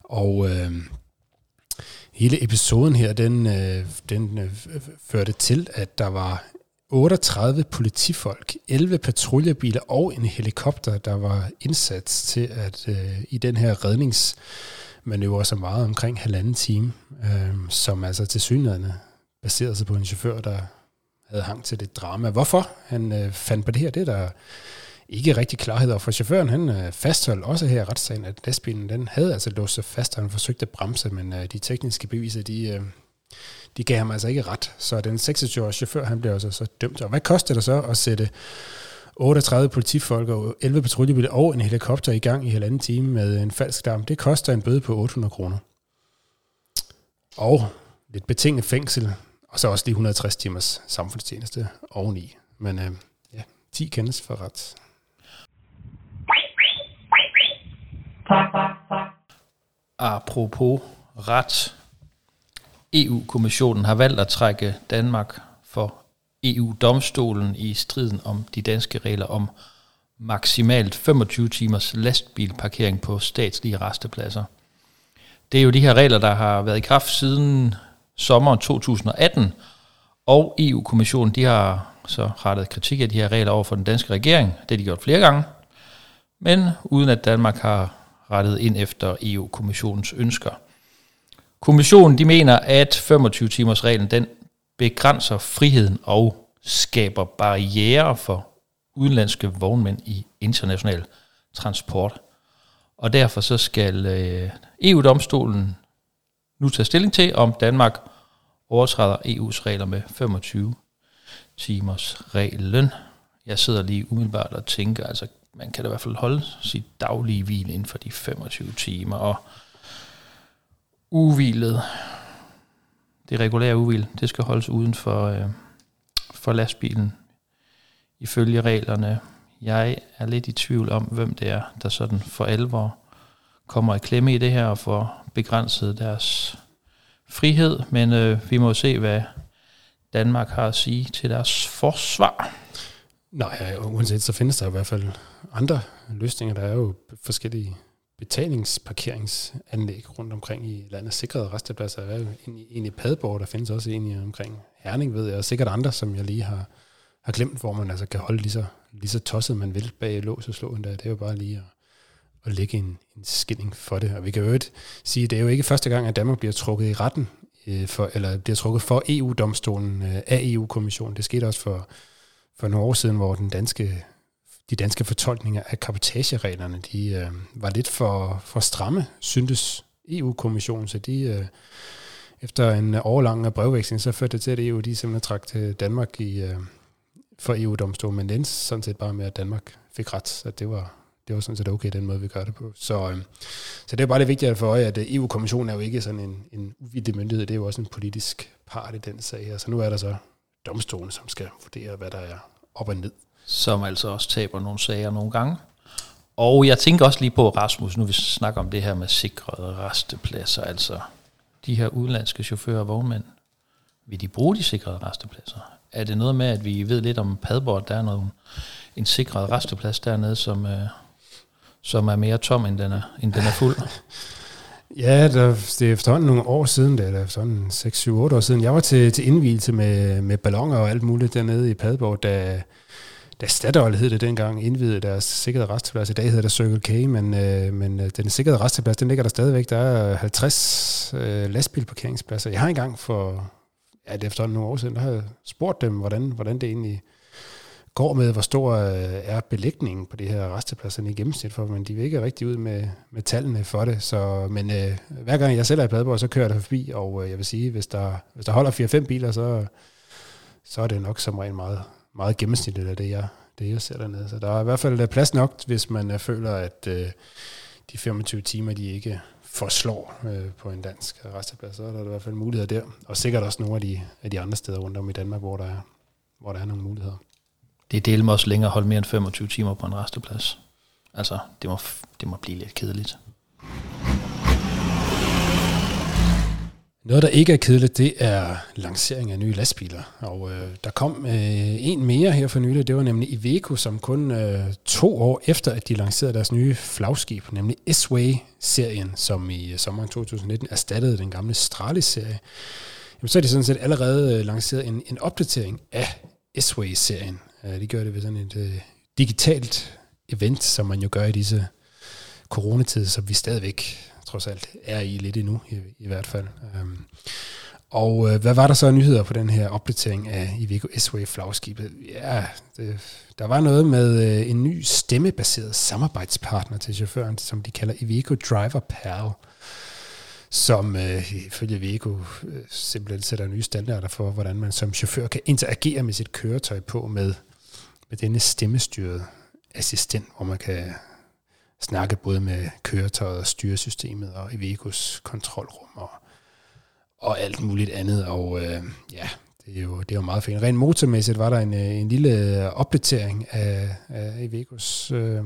Og øh, hele episoden her, den, øh, den øh, førte til, at der var 38 politifolk, 11 patruljebiler og en helikopter, der var indsat til at øh, i den her redningsmanøvre, som varede omkring halvanden time, øh, som altså til synligheden baserede sig på en chauffør, der havde hang til det drama. Hvorfor han øh, fandt på det her, det er der ikke rigtig klarhed over. For chaufføren han øh, fastholdt også her i retssagen, at lastbilen den havde altså låst sig fast, og han forsøgte at bremse, men øh, de tekniske beviser, de, øh, de gav ham altså ikke ret. Så den 26-årige chauffør, han blev altså så dømt. Og hvad koster det så at sætte 38 politifolk og 11 patruljebiler og en helikopter i gang i halvanden time med en falsk larm? Det koster en bøde på 800 kroner. Og lidt betinget fængsel, og så også lige 160 timers samfundstjeneste oveni. Men øh, ja, 10 kendes for ret. Apropos ret. EU-kommissionen har valgt at trække Danmark for EU-domstolen i striden om de danske regler om maksimalt 25 timers lastbilparkering på statslige restepladser. Det er jo de her regler, der har været i kraft siden sommeren 2018, og EU-kommissionen e de har så rettet kritik af de her regler over for den danske regering. Det har de gjort flere gange, men uden at Danmark har rettet ind efter EU-kommissionens ønsker. Kommissionen de mener, at 25-timers reglen den begrænser friheden og skaber barriere for udenlandske vognmænd i international transport. Og derfor så skal øh, EU-domstolen nu tage stilling til, om Danmark overtræder EU's regler med 25 timers reglen. Jeg sidder lige umiddelbart og tænker, altså man kan da i hvert fald holde sit daglige hvil inden for de 25 timer, og uvilet, det regulære uvil, det skal holdes uden for, øh, for lastbilen ifølge reglerne. Jeg er lidt i tvivl om, hvem det er, der sådan for alvor kommer i klemme i det her og får begrænset deres frihed, men øh, vi må se, hvad Danmark har at sige til deres forsvar. Nej, uanset så findes der i hvert fald andre løsninger. Der er jo forskellige betalingsparkeringsanlæg rundt omkring i landet. Sikrede restepladser er jo en, en i Padborg, der findes også en i omkring Herning, ved jeg, og sikkert andre, som jeg lige har, har glemt, hvor man altså kan holde lige så, lige så tosset man vil bag lås og slå endda. Det er jo bare lige at, at lægge en, en skilling for det. Og vi kan jo ikke sige, at det er jo ikke første gang, at Danmark bliver trukket i retten, øh, for, eller bliver trukket for EU-domstolen øh, af EU-kommissionen. Det skete også for, for nogle år siden, hvor den danske de danske fortolkninger af kapotagereglerne, de øh, var lidt for, for stramme, syntes EU-kommissionen, så de øh, efter en årlang brevveksling, så førte det til, at EU de simpelthen trak til Danmark i, øh, for EU-domstolen, men det sådan set bare med, at Danmark fik ret, så det var, det var sådan set okay, den måde, vi gør det på. Så, øh, så det er bare det vigtige for øje, at øh, EU-kommissionen er jo ikke sådan en, en uvildig myndighed, det er jo også en politisk part i den sag her. Så nu er der så domstolen, som skal vurdere, hvad der er op og ned som altså også taber nogle sager nogle gange. Og jeg tænker også lige på, Rasmus, nu vi snakker om det her med sikrede restepladser, altså de her udenlandske chauffører og vognmænd, vil de bruge de sikrede restepladser? Er det noget med, at vi ved lidt om Padborg, der er noget, en sikret resteplads dernede, som, øh, som er mere tom, end den er, end den er fuld? Ja, der, det er efterhånden nogle år siden, det er efterhånden 6-7-8 år siden. Jeg var til, til indvielse med, med ballonger og alt muligt dernede i Padborg, da, da Statoil hed det dengang, indvidede deres sikrede resteplads. I dag hedder det Circle K, men, øh, men øh, den sikrede resteplads, den ligger der stadigvæk. Der er 50 øh, lastbilparkeringspladser. Jeg har engang for, ja, det er efterhånden nogle år siden, der har jeg spurgt dem, hvordan, hvordan det egentlig går med, hvor stor øh, er belægningen på de her restepladserne i gennemsnit for, men de vil ikke rigtig ud med, med tallene for det. Så, men øh, hver gang jeg selv er i Padborg, så kører jeg der forbi, og øh, jeg vil sige, hvis der, hvis der holder 4-5 biler, så, så er det nok som regel meget, meget gennemsnitligt af det, jeg, det, jeg ser dernede. Så der er i hvert fald øh, plads nok, hvis man øh, føler, at øh, de 25 timer, de ikke forslår øh, på en dansk resteplads, så er der i hvert fald muligheder der. Og sikkert også nogle af de, af de andre steder rundt om i Danmark, hvor der er, hvor der er nogle muligheder. Det er delt også længere at holde mere end 25 timer på en resteplads. Altså, det må, det må blive lidt kedeligt. Noget, der ikke er kedeligt, det er lancering af nye lastbiler. Og øh, der kom øh, en mere her for nylig, det var nemlig Iveco, som kun øh, to år efter, at de lancerede deres nye flagskib, nemlig S-Way-serien, som i øh, sommeren 2019 erstattede den gamle Stralis-serie. Jamen, så er de sådan set allerede øh, lanceret en, en opdatering af S-Way-serien. De gør det ved sådan et øh, digitalt event, som man jo gør i disse coronatider, som vi stadigvæk trods alt er i lidt endnu, i, i hvert fald. Um, og øh, hvad var der så af nyheder på den her opdatering af Iveco S-Wave flagskibet? Ja, det, der var noget med øh, en ny stemmebaseret samarbejdspartner til chaufføren, som de kalder Iveco Driver Pal, som øh, ifølge Iveco øh, simpelthen sætter nye standarder for, hvordan man som chauffør kan interagere med sit køretøj på med, med denne stemmestyrede assistent, hvor man kan snakke både med køretøjet og styresystemet og Ivecos kontrolrum og og alt muligt andet. Og øh, ja, det er, jo, det er jo meget fint. Rent motormæssigt var der en, øh, en lille opdatering af, af Ivecos øh,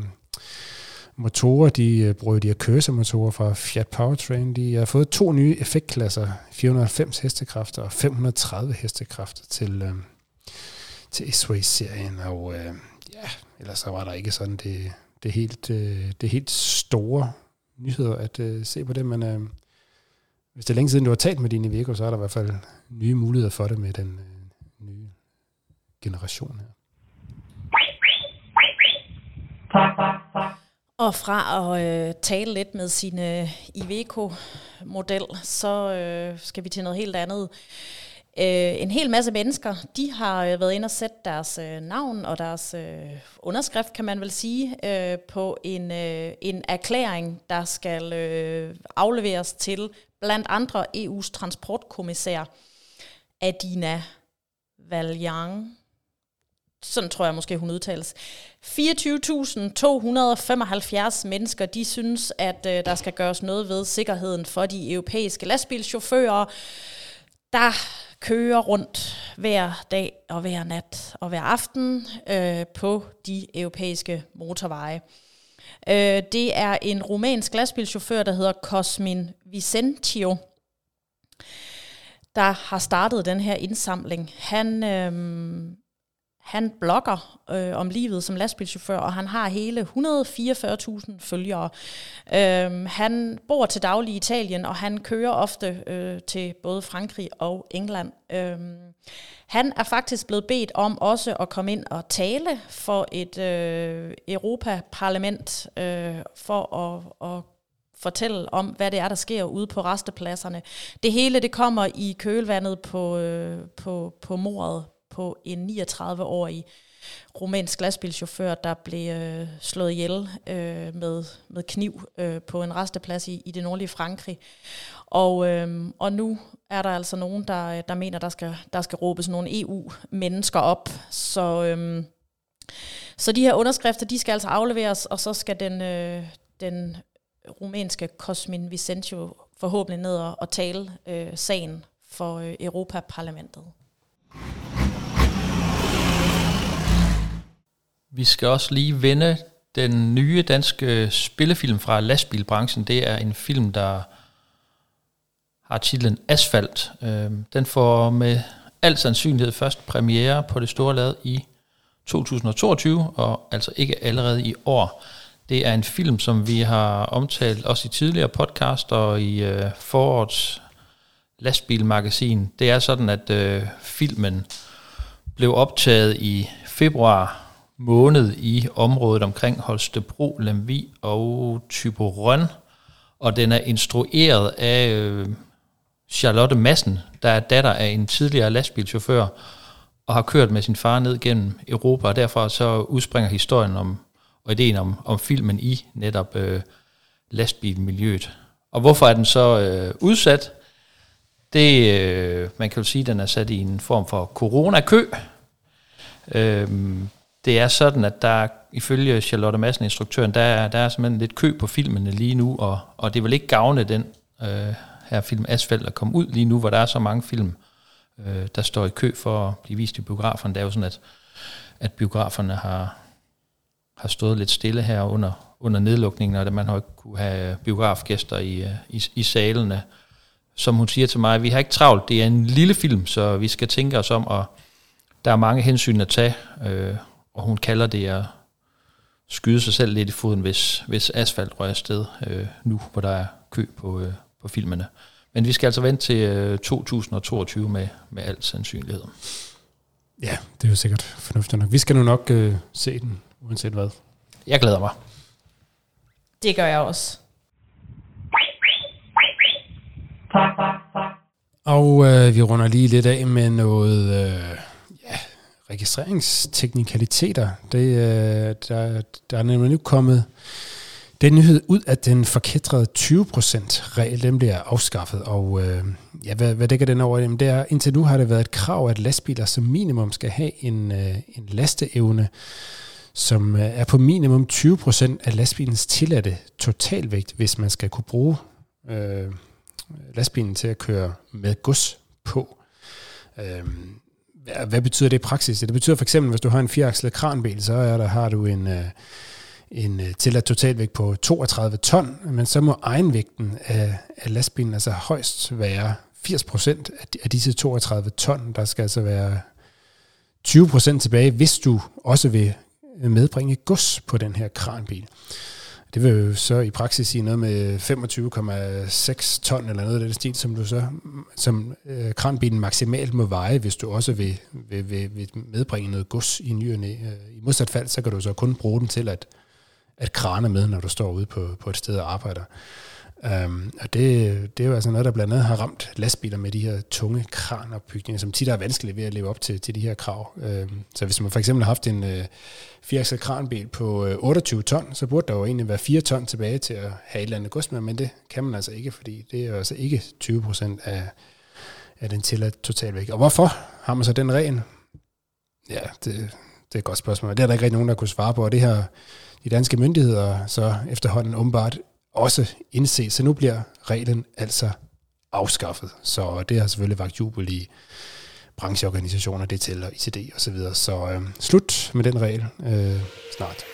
motorer. De øh, bruger de her Cursor-motorer fra Fiat Powertrain. De har fået to nye effektklasser, 490 hestekræfter og 530 hestekræfter til, øh, til S-Race-serien, Og øh, ja, ellers så var der ikke sådan det, det, helt, øh, det helt store nyheder at øh, se på det, men øh, hvis det er længe siden, du har talt med dine Iveco, så er der i hvert fald nye muligheder for det med den øh, nye generation her. Og fra at øh, tale lidt med sin øh, Iveco-model, så øh, skal vi til noget helt andet. Øh, en hel masse mennesker, de har øh, været inde og sætte deres øh, navn og deres øh, underskrift, kan man vel sige, øh, på en, øh, en erklæring, der skal øh, afleveres til blandt andre EU's transportkommissær Adina Valjang. Sådan tror jeg måske, hun udtales. 24.275 mennesker, de synes, at øh, der skal gøres noget ved sikkerheden for de europæiske lastbilchauffører, der kører rundt hver dag og hver nat og hver aften øh, på de europæiske motorveje. Øh, det er en rumænsk lastbilchauffør, der hedder Cosmin Vicentio, der har startet den her indsamling. Han, øh, han blogger øh, om livet som lastbilchauffør, og han har hele 144.000 følgere. Øh, han bor til daglig i Italien, og han kører ofte øh, til både Frankrig og England. Øh, han er faktisk blevet bedt om også at komme ind og tale for et øh, Europaparlament øh, for at, at fortælle om, hvad det er, der sker ude på restepladserne. Det hele det kommer i kølvandet på, øh, på, på mordet på en 39-årig rumænsk lastbilchauffør, der blev øh, slået ihjel øh, med, med kniv øh, på en resteplads i, i det nordlige Frankrig. Og, øh, og nu er der altså nogen, der, der mener, der skal, der skal råbes nogle EU-mennesker op. Så, øh, så de her underskrifter, de skal altså afleveres, og så skal den, øh, den rumænske Cosmin Vicentio forhåbentlig ned og, og tale øh, sagen for øh, Europaparlamentet. Vi skal også lige vende den nye danske spillefilm fra lastbilbranchen. Det er en film, der har titlen Asfalt. Øhm, den får med al sandsynlighed først premiere på det store lad i 2022, og altså ikke allerede i år. Det er en film, som vi har omtalt også i tidligere podcast og i øh, forårets lastbilmagasin. Det er sådan, at øh, filmen blev optaget i februar måned i området omkring Holstebro, Lemvi og Typerøn, og den er instrueret af øh, Charlotte Massen, der er datter af en tidligere lastbilchauffør, og har kørt med sin far ned gennem Europa, og derfor så udspringer historien om, og ideen om, om filmen i netop øh, lastbilmiljøet. Og hvorfor er den så øh, udsat? Det, øh, man kan jo sige, at den er sat i en form for coronakø. Øh, det er sådan, at der ifølge Charlotte Madsen, instruktøren, der er, der er simpelthen lidt kø på filmene lige nu, og, og det vil ikke gavne den øh, her film Asfalt at komme ud lige nu, hvor der er så mange film, øh, der står i kø for at blive vist i biograferne. Det er jo sådan, at, at biograferne har, har stået lidt stille her under, under nedlukningen, og at man har ikke kunne have biografgæster i, øh, i, i salene. Som hun siger til mig, vi har ikke travlt, det er en lille film, så vi skal tænke os om, og der er mange hensyn at tage, øh, og hun kalder det at skyde sig selv lidt i foden, hvis, hvis asfalt rører sted øh, nu, hvor der er kø på, øh, på filmene. Men vi skal altså vente til øh, 2022 med, med al sandsynlighed. Ja, det er jo sikkert fornuftigt nok. Vi skal nu nok øh, se den, uanset hvad. Jeg glæder mig. Det gør jeg også. Og øh, vi runder lige lidt af med noget øh, registreringsteknikaliteter. Det, øh, der, der er nemlig nu kommet den nyhed ud, at den forkætrede 20%-regel, den bliver afskaffet. Og øh, ja, hvad, hvad dækker den over? Jamen, det er, indtil nu har det været et krav, at lastbiler som minimum skal have en, øh, en lasteevne, som øh, er på minimum 20% af lastbilens tilladte totalvægt, hvis man skal kunne bruge øh, lastbilen til at køre med gods på. Øh, hvad, hvad betyder det i praksis? Det betyder for eksempel, hvis du har en fireakslet kranbil, så er der, har du en, øh, en øh, tilladt totalvægt på 32 ton, men så må egenvægten af, af lastbilen altså højst være 80 procent af, af disse 32 ton. Der skal altså være 20 procent tilbage, hvis du også vil medbringe gods på den her kranbil. Det vil jo så i praksis sige noget med 25,6 ton eller noget af den stil, som du så som øh, kranbilen maksimalt må veje, hvis du også vil, vil, vil, vil medbringe noget gods i nyerne. Øh, I modsat fald, så kan du så kun bruge den til at, at krane med, når du står ude på, på et sted og arbejder. Um, og det, det er jo altså noget, der blandt andet har ramt lastbiler med de her tunge kranopbygninger, som tit er vanskeligt ved at leve op til, til de her krav. Um, så hvis man for eksempel har haft en øh, uh, fireakslet kranbil på øh, uh, 28 ton, så burde der jo egentlig være 4 ton tilbage til at have et eller andet gods med, men det kan man altså ikke, fordi det er jo altså ikke 20 procent af, af den tilladte totalvægt. Og hvorfor har man så den regel? Ja, det, det er et godt spørgsmål. Det er der ikke rigtig nogen, der kunne svare på, og det her de danske myndigheder så efterhånden åbenbart også indset. Så nu bliver reglen altså afskaffet. Så det har selvfølgelig vagt jubel i brancheorganisationer, det tæller ICD og så videre. Så øh, slut med den regel øh, snart.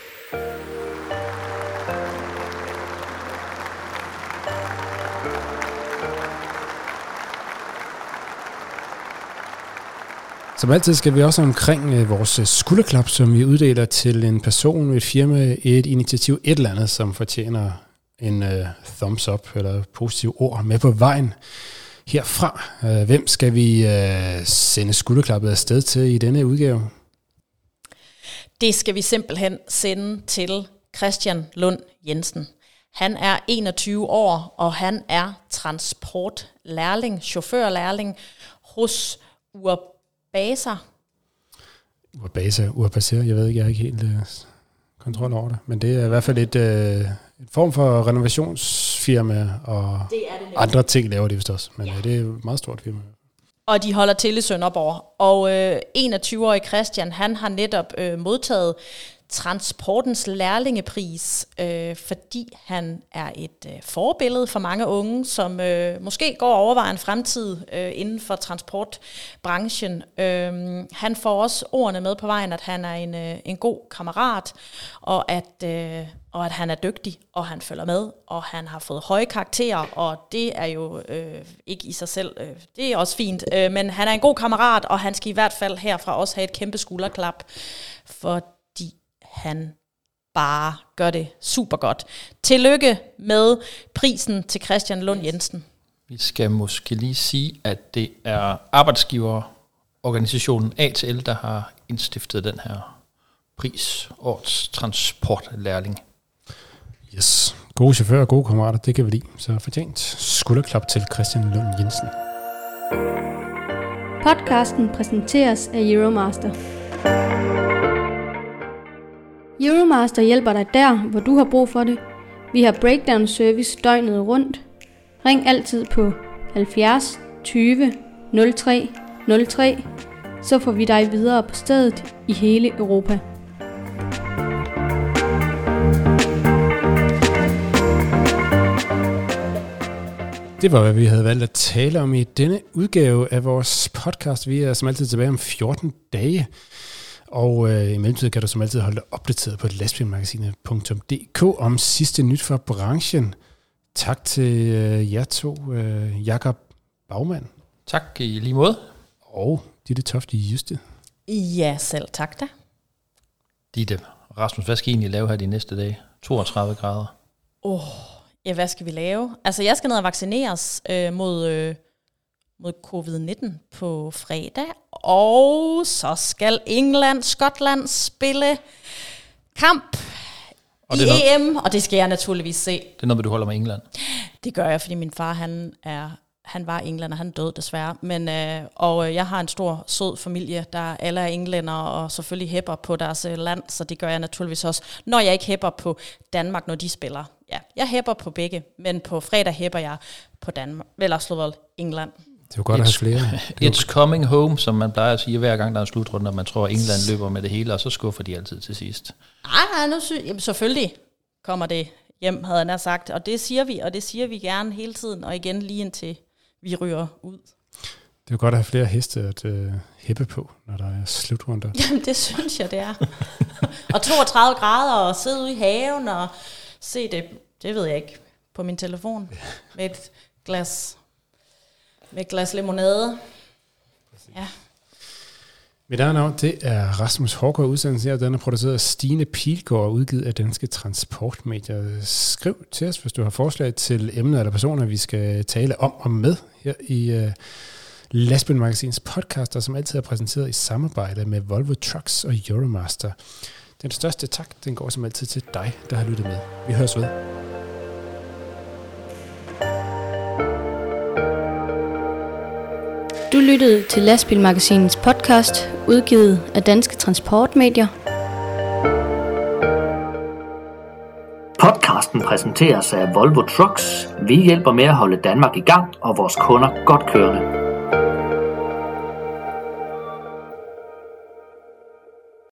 Som altid skal vi også omkring øh, vores øh, skulderklap, som vi uddeler til en person, et firma, et initiativ, et eller andet, som fortjener en uh, thumbs up eller positiv ord med på vejen herfra. Uh, hvem skal vi uh, sende skulderklappet afsted til i denne udgave? Det skal vi simpelthen sende til Christian Lund Jensen. Han er 21 år, og han er transportlærling, chaufførlærling hos Urbasa. Urbasa, Urbasa, jeg ved ikke, jeg har ikke helt uh, kontrol over det, men det er i hvert fald et, uh, en form for renovationsfirma, og det er det andre ting laver de vist også, men ja. det er et meget stort firma. Og de holder til i Sønderborg. Og øh, 21-årig Christian, han har netop øh, modtaget transportens lærlingepris, øh, fordi han er et øh, forbillede for mange unge, som øh, måske går og overvejer en fremtid øh, inden for transportbranchen. Øh, han får også ordene med på vejen, at han er en, øh, en god kammerat, og at, øh, og at han er dygtig, og han følger med, og han har fået høje karakterer, og det er jo øh, ikke i sig selv, øh, det er også fint, øh, men han er en god kammerat, og han skal i hvert fald herfra også have et kæmpe skulderklap, for han bare gør det super godt. Tillykke med prisen til Christian Lund Jensen. Vi skal måske lige sige, at det er arbejdsgiverorganisationen ATL, der har indstiftet den her pris, årets transportlærling. Yes. Gode chauffører og gode kammerater, det kan vi lide. Så fortjent skulderklap til Christian Lund Jensen. Podcasten præsenteres af Euromaster. Euromaster hjælper dig der, hvor du har brug for det. Vi har breakdown service døgnet rundt. Ring altid på 70 20 03 03, så får vi dig videre på stedet i hele Europa. Det var, hvad vi havde valgt at tale om i denne udgave af vores podcast. Vi er som altid tilbage om 14 dage. Og øh, i mellemtiden kan du som altid holde dig opdateret på lastbilmagasinet.dk om sidste nyt fra branchen. Tak til øh, jer to, øh, Jakob Bagmand. Tak i lige måde. Og Ditte Tofte Juste. Ja, selv tak da. Ditte, Rasmus, hvad skal I egentlig lave her de næste dage? 32 grader. Åh, oh, ja, hvad skal vi lave? Altså, jeg skal ned og vaccineres øh, mod øh, mod covid-19 på fredag. Og så skal England, Skotland spille kamp Og i det er EM, og det skal jeg naturligvis se. Det er noget, du holder med England. Det gør jeg, fordi min far han er han var englænder, han døde desværre. Men, øh, og øh, jeg har en stor, sød familie, der alle er englænder og selvfølgelig hæpper på deres øh, land, så det gør jeg naturligvis også, når jeg ikke hæpper på Danmark, når de spiller. Jeg hæpper på begge, men på fredag hæpper jeg på Danmark, eller slået England. Det er jo godt at have flere. Er It's coming home, som man plejer at sige hver gang, der er en slutrunde, og man tror, at England løber med det hele, og så skuffer de altid til sidst. Nej, nej, nu sy- jamen, selvfølgelig kommer det hjem, havde nær sagt. Og det siger vi, og det siger vi gerne hele tiden, og igen lige indtil vi ryger ud. det er jo godt at have flere heste at øh, hæppe på, når der er slutrunder. Jamen, det synes jeg, det er. og 32 grader, og sidde ude i haven, og se det, det ved jeg ikke, på min telefon, med et glas, med et glas limonade. Ja. Mit eget navn, det er Rasmus Hårgaard, udsendelsen her, den er produceret af Stine Pilgaard og udgivet af Danske Transportmedier. Skriv til os, hvis du har forslag til emner eller personer, vi skal tale om og med her i uh, Lastbil Magasins podcast, der som altid er præsenteret i samarbejde med Volvo Trucks og Euromaster. Den største tak, den går som altid til dig, der har lyttet med. Vi høres ved. Du lyttede til Lastbilmagasinets podcast, udgivet af Danske Transportmedier. Podcasten præsenteres af Volvo Trucks. Vi hjælper med at holde Danmark i gang og vores kunder godt kørende.